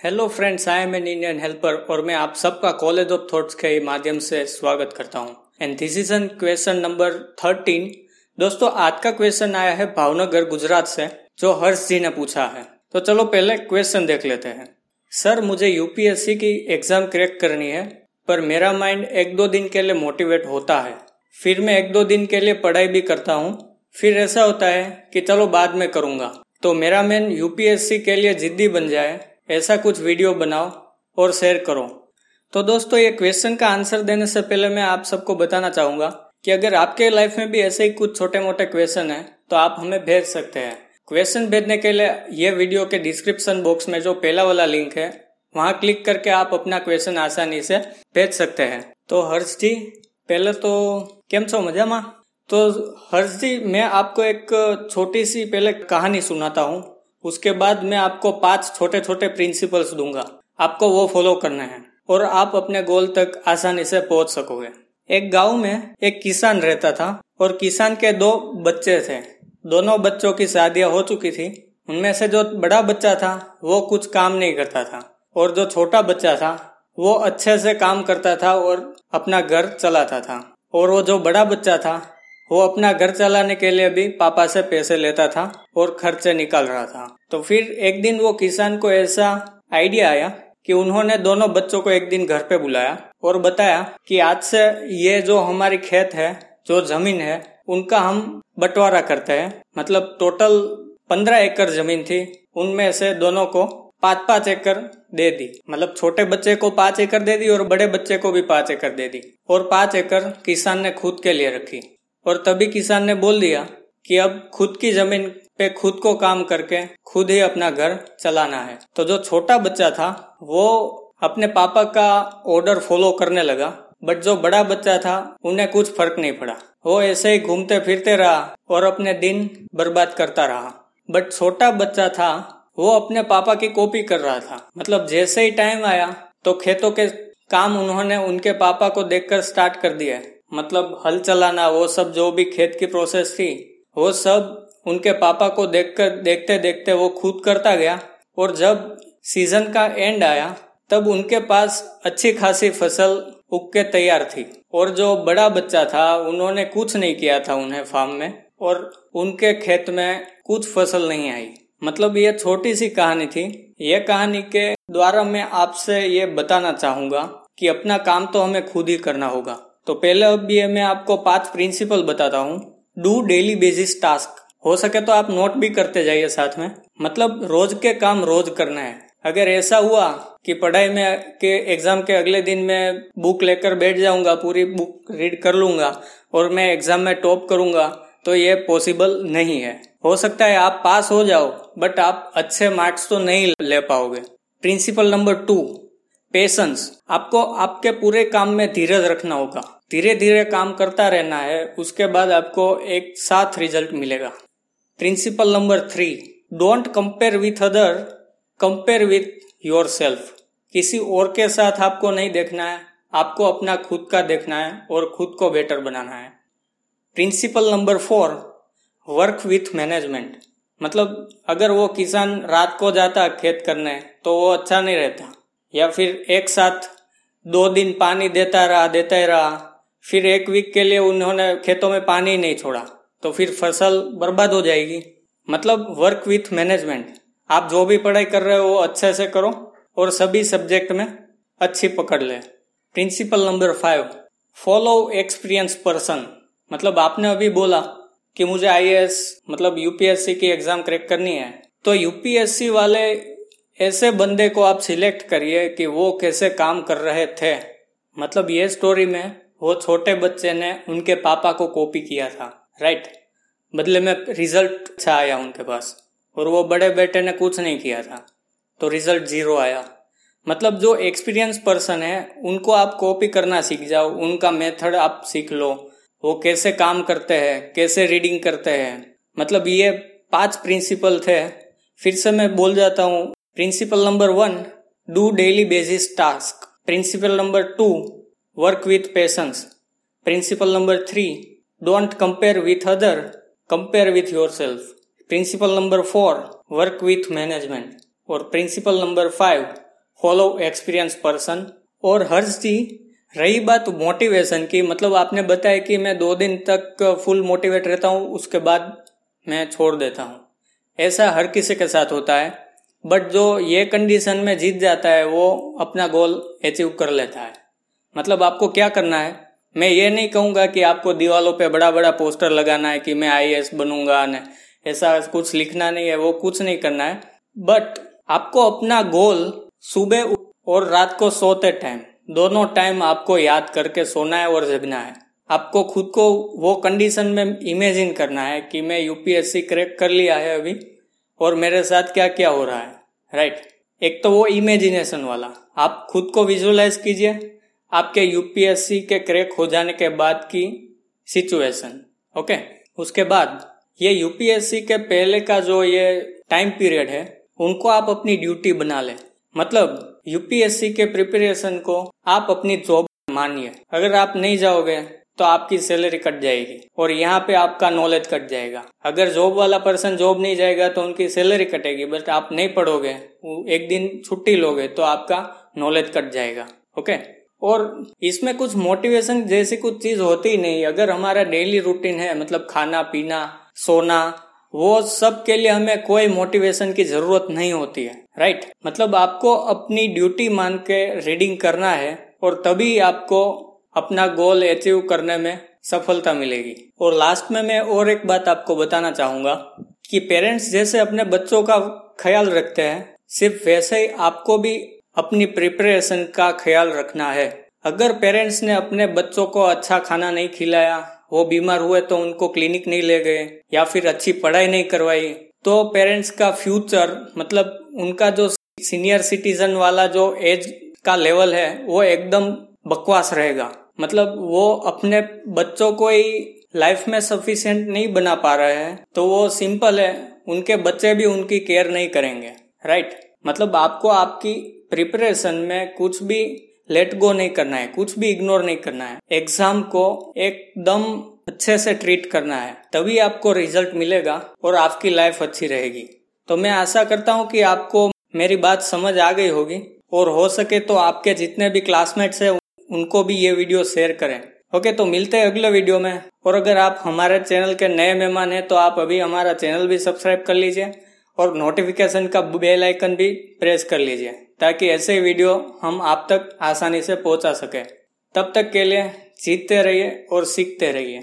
Hello friends I am an Indian helper और मैं आप सबका कॉलेज ऑफ़ थॉट्स के माध्यम से स्वागत करता हूँ। And this is an question number thirteen दोस्तों, आज का क्वेश्चन आया है भावनगर, गुजरात से, जो हर्ष जी ने पूछा है। तो चलो पहले क्वेश्चन देख लेते हैं। सर मुझे यूपीएससी की एग्ज़ाम क्रैक करनी है, पर मेरा माइंड एक दो दिन के लिए मोटिवेट होता है। फिर मैं एक दो दिन के लिए पढ़ाई भी करता हूँ। फिर ऐसा होता है कि चलो बाद में करूँगा। तो मेरा मैन यूपीएससी के लिए जिद्दी बन जाए ऐसा कुछ वीडियो बनाओ और शेयर करो तो दोस्तों ये क्वेश्चन का आंसर देने से पहले मैं आप सबको बताना चाहूंगा कि अगर आपके लाइफ में भी ऐसे ही कुछ छोटे मोटे क्वेश्चन है तो आप हमें भेज सकते हैं क्वेश्चन भेजने के लिए ये वीडियो के डिस्क्रिप्शन बॉक्स में जो पहला वाला लिंक है वहां क्लिक करके आप अपना क्वेश्चन आसानी से भेज सकते हैं तो हर्ष जी पहले तो કેમ છો મજામાં तो हर्ष जी मैं आपको एक छोटी सी पहले कहानी सुनाता हूँ उसके बाद मैं आपको पाँच छोटे छोटे प्रिंसिपल्स दूँगा। आपको वो फॉलो करने हैं। और आप अपने गोल तक आसानी से पहुँच सकोगे। एक गाँव में एक किसान रहता था और किसान के दो बच्चे थे। दोनों बच्चों की शादियाँ हो चुकी थी। उनमें से जो बड़ा बच्चा था, वो कुछ काम नहीं करता था। और जो छोटा बच्चा था, वो अच्छे से काम करता था और अपना घर चलाता था। और वो जो बड़ा बच्चा था वो अपना घर चलाने के लिए भी पापा से पैसे लेता था और खर्चे निकाल रहा था। तो फिर एक दिन वो किसान को ऐसा आइडिया आया कि उन्होंने दोनों बच्चों को एक दिन घर पे बुलाया और बताया कि आज से ये जो हमारी खेत है, जो ज़मीन है, उनका हम बंटवारा करते हैं। मतलब टोटल पंद्रह एकड़ ज़मीन थी, उनमें से दोनों को पाँच पाँच एकड़ दे दी। मतलब छोटे बच्चे को पाँच एकड़ दे दी और बड़े बच्चे को भी पाँच एकड़ दे दी। और पाँच एकड़ किसान ने खुद के लिए रखी। और तभी किसान ने बोल दिया कि अब खुद की ज़मीन पे खुद को काम करके खुद ही अपना घर चलाना है। तो जो छोटा बच्चा था, वो अपने पापा का ऑर्डर फॉलो करने लगा बट जो बड़ा बच्चा था, उन्हें कुछ फ़र्क नहीं पड़ा। वो ऐसे ही घूमते फिरते रहा और अपने दिन बर्बाद करता रहा। बट छोटा बच्चा था, वो अपने पापा की कॉपी कर रहा था। मतलब जैसे ही टाइम आया तो खेतों के काम उन्होंने उनके पापा को देखकर स्टार्ट कर दिया। मतलब हल चलाना, वो सब जो भी खेत की प्रोसेस थी, वो सब उनके पापा को देखकर, देखते देखते वो खुद करता गया। और जब सीज़न का एंड आया, तब उनके पास अच्छी खासी फ़सल उग के तैयार थी। और जो बड़ा बच्चा था, उन्होंने कुछ नहीं किया था उन्हें फार्म में, और उनके खेत में कुछ फ़सल नहीं आई। मतलब ये छोटी सी कहानी थी। ये कहानी के द्वारा मैं आपसे ये बताना चाहूँगा कि अपना काम तो हमें खुद ही करना होगा। तो पहले ये मैं आपको पाँच प्रिंसिपल बताता हूँ। डू डेली बेसिस टास्क हो सके तो आप नोट भी करते जाइए साथ में। मतलब रोज के काम रोज करना है। अगर ऐसा हुआ कि पढ़ाई में के एग्ज़ाम के अगले दिन मैं बुक लेकर बैठ जाऊँगा, पूरी बुक रीड कर लूँगा और मैं एग्ज़ाम में टॉप करूँगा तो ये पॉसिबल नहीं है। हो सकता है आप पास हो जाओ बट आप अच्छे मार्क्स तो नहीं ले पाओगे। प्रिंसिपल नंबर टू पेशेंस आपको आपके पूरे काम में धीरज रखना होगा। धीरे धीरे काम करता रहना है, उसके बाद आपको एक साथ रिज़ल्ट मिलेगा। Principle number three don't compare with other compare with yourself किसी और के साथ आपको नहीं देखना है, आपको अपना खुद का देखना है और खुद को बेटर बनाना है। Principle number four work with management मतलब अगर वो किसान रात को जाता खेत करने तो वो अच्छा नहीं रहता। या फिर एक साथ दो दिन पानी देता रहा, देता ही रहा। फिर एक वीक के लिए उन्होंने खेतों में पानी नहीं छोड़ा तो फिर फ़सल बर्बाद हो जाएगी। मतलब वर्क विथ मैनेजमेंट आप जो भी पढ़ाई कर रहे हो अच्छे से करो और सभी सब्जेक्ट में अच्छी पकड़ ले। Principle number five follow experience person मतलब आपने अभी बोला कि मुझे आई मतलब यूपीएससी की एग्ज़ाम क्रैक करनी है। तो यूपीएससी वाले ऐसे बंदे को आप सिलेक्ट करिए कि वो कैसे काम कर रहे थे। मतलब ये स्टोरी में वो छोटे बच्चे ने उनके पापा को कॉपी किया था राइट बदले में रिज़ल्ट अच्छा आया उनके पास, और वो बड़े बेटे ने कुछ नहीं किया था तो रिज़ल्ट ज़ीरो आया। मतलब जो एक्सपीरियंस पर्सन है, उनको आप कॉपी करना सीख जाओ, उनका मेथड आप सीख लो, वो कैसे काम करते हैं, कैसे रीडिंग करते हैं। मतलब ये पाँच प्रिंसिपल थे, फिर से मैं बोल जाता हूँ principle number one do daily basis task principle number two work with patience principle number three don't compare with other compare with yourself principle number four work with management और principle number five follow experience person और हर्ष जी रही बात motivation की मतलब आपने बताया कि मैं दो दिन तक फुल मोटिवेट रहता हूँ, उसके बाद मैं छोड़ देता हूँ। ऐसा हर किसी के साथ होता है। बट जो ये कंडीशन में जीत जाता है, वो अपना गोल अचीव कर लेता है। मतलब आपको क्या करना है? मैं ये नहीं कहूँगा कि आपको दीवालों पे बड़ा बड़ा पोस्टर लगाना है कि मैं आई बनूँगा, न, ऐसा कुछ लिखना नहीं है, वो कुछ नहीं करना है। बट आपको अपना गोल सुबह और रात को सोते टाइम दोनों टाइम आपको याद करके सोना है और जगना है। आपको खुद को वो कंडीशन में इमेजिन करना है कि मैं यूपीएससी क्रैक कर लिया है अभी। और मेरे साथ क्या क्या हो रहा है राइट एक तो वो इमेजिनेशन वाला। आप खुद को विजुअलाइज कीजिए। आपके यूपीएससी के क्रैक हो जाने के बाद की सिचुएशन ओके उसके बाद ये यूपीएससी के पहले का जो ये टाइम पीरियड है, उनको आप अपनी ड्यूटी बना लें। मतलब यूपीएससी के प्रिपरेशन को आप अपनी जॉब मानिए। अगर आप नहीं जाओगे तो आपकी सैलरी कट जाएगी और यहाँ पे आपका नॉलेज कट जाएगा। अगर जॉब वाला पर्सन जॉब नहीं जाएगा तो उनकी सैलरी कटेगी बट आप नहीं पढ़ोगे एक दिन छुट्टी लोगे तो आपका नॉलेज कट जाएगा ओके और इसमें कुछ मोटिवेशन जैसी कुछ चीज़ होती ही नहीं। अगर हमारा डेली रूटीन है मतलब खाना, पीना, सोना, वो सब के लिए हमें कोई मोटिवेशन की ज़रूरत नहीं होती है राइट मतलब आपको अपनी ड्यूटी मान के रीडिंग करना है और तभी आपको अपना गोल अचीव करने में सफलता मिलेगी। और लास्ट में मैं और एक बात आपको बताना चाहूँगा कि पेरेंट्स जैसे अपने बच्चों का ख्याल रखते हैं, सिर्फ़ वैसे ही आपको भी अपनी प्रिपरेशन का ख्याल रखना है। अगर पेरेंट्स ने अपने बच्चों को अच्छा खाना नहीं खिलाया, वो बीमार हुए तो उनको क्लिनिक नहीं ले गए, या फिर अच्छी पढ़ाई नहीं करवाई तो पेरेंट्स का फ्यूचर मतलब उनका जो सीनियर सिटीजन वाला जो एज का लेवल है, वो एकदम बकवास रहेगा। मतलब वो अपने बच्चों को ही लाइफ में सफिशिएंट नहीं बना पा रहे हैं तो वो सिंपल है, उनके बच्चे भी उनकी केयर नहीं करेंगे राइट मतलब आपको आपकी प्रिपरेशन में कुछ भी लेट गो नहीं करना है, कुछ भी इग्नोर नहीं करना है। एग्ज़ाम को एकदम अच्छे से ट्रीट करना है, तभी आपको रिज़ल्ट मिलेगा और आपकी लाइफ अच्छी रहेगी। तो मैं आशा करता हूँ कि आपको मेरी बात समझ आ गई होगी, और हो सके तो आपके जितने भी क्लासमेट्स हैं उनको भी ये वीडियो शेयर करें। ओके तो मिलते हैं अगले वीडियो में। और अगर आप हमारे चैनल के नए मेहमान हैं तो आप अभी हमारा चैनल भी सब्सक्राइब कर लीजिए और नोटिफिकेशन का बेल आइकन भी प्रेस कर लीजिए, ताकि ऐसे वीडियो हम आप तक आसानी से पहुँचा सके। तब तक के लिए जीतते रहिए और सीखते रहिए।